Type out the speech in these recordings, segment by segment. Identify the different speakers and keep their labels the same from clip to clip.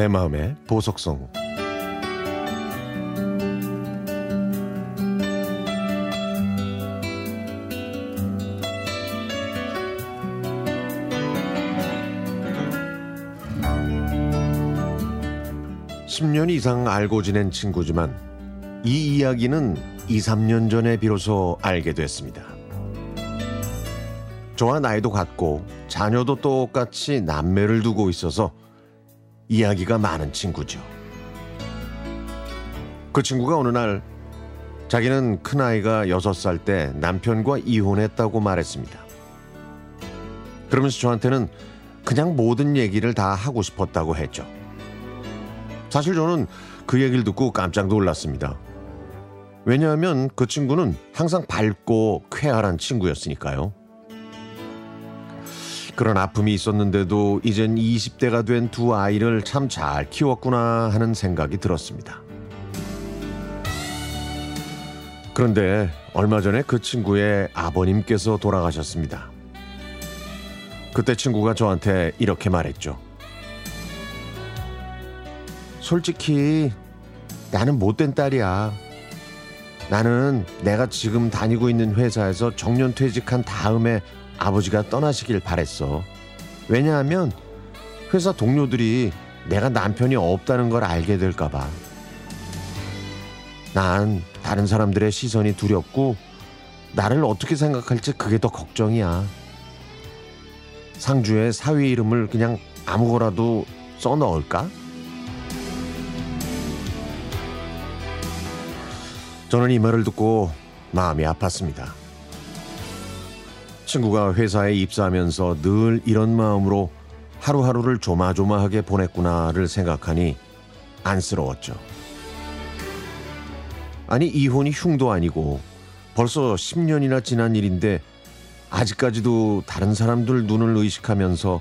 Speaker 1: 내 마음의 보석성 10년 이상 알고 지낸 친구지만 이 이야기는 2, 3년 전에 비로소 알게 됐습니다. 저와 나이도 같고 자녀도 똑같이 남매를 두고 있어서 이야기가 많은 친구죠. 그 친구가 어느 날 자기는 큰아이가 6살 때 남편과 이혼했다고 말했습니다. 그러면서 저한테는 그냥 모든 얘기를 다 하고 싶었다고 했죠. 사실 저는 그 얘기를 듣고 깜짝 놀랐습니다. 왜냐하면 그 친구는 항상 밝고 쾌활한 친구였으니까요. 그런 아픔이 있었는데도 이젠 20대가 된 두 아이를 참 잘 키웠구나 하는 생각이 들었습니다. 그런데 얼마 전에 그 친구의 아버님께서 돌아가셨습니다. 그때 친구가 저한테 이렇게 말했죠. 솔직히 나는 못된 딸이야. 나는 내가 지금 다니고 있는 회사에서 정년 퇴직한 다음에 아버지가 떠나시길 바랬어. 왜냐하면 회사 동료들이 내가 남편이 없다는 걸 알게 될까봐. 난 다른 사람들의 시선이 두렵고 나를 어떻게 생각할지 그게 더 걱정이야. 상주에 사위 이름을 그냥 아무거라도 써 넣을까? 저는 이 말을 듣고 마음이 아팠습니다. 친구가 회사에 입사하면서 늘 이런 마음으로 하루하루를 조마조마하게 보냈구나를 생각하니 안쓰러웠죠. 아니, 이혼이 흉도 아니고 벌써 10년이나 지난 일인데 아직까지도 다른 사람들 눈을 의식하면서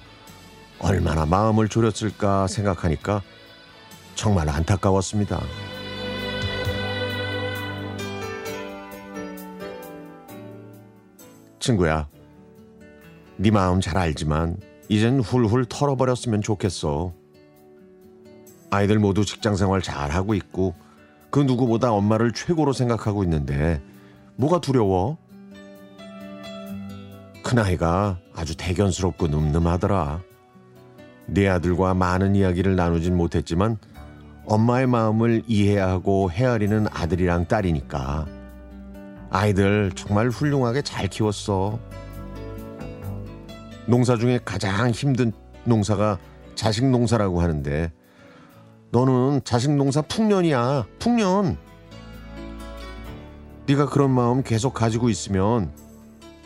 Speaker 1: 얼마나 마음을 졸였을까 생각하니까 정말 안타까웠습니다. 친구야, 네 마음 잘 알지만 이젠 훌훌 털어버렸으면 좋겠어. 아이들 모두 직장 생활 잘 하고 있고 그 누구보다 엄마를 최고로 생각하고 있는데 뭐가 두려워? 큰아이가 아주 대견스럽고 늠름하더라. 네 아들과 많은 이야기를 나누진 못했지만 엄마의 마음을 이해하고 헤아리는 아들이랑 딸이니까 아이들 정말 훌륭하게 잘 키웠어. 농사 중에 가장 힘든 농사가 자식 농사라고 하는데 너는 자식 농사 풍년이야. 풍년. 네가 그런 마음 계속 가지고 있으면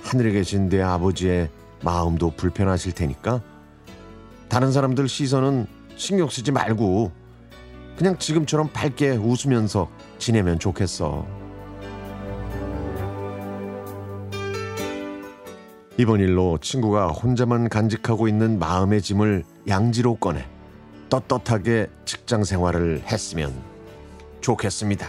Speaker 1: 하늘에 계신 내 아버지의 마음도 불편하실 테니까 다른 사람들 시선은 신경 쓰지 말고 그냥 지금처럼 밝게 웃으면서 지내면 좋겠어. 이번 일로 친구가 혼자만 간직하고 있는 마음의 짐을 양지로 꺼내 떳떳하게 직장 생활을 했으면 좋겠습니다.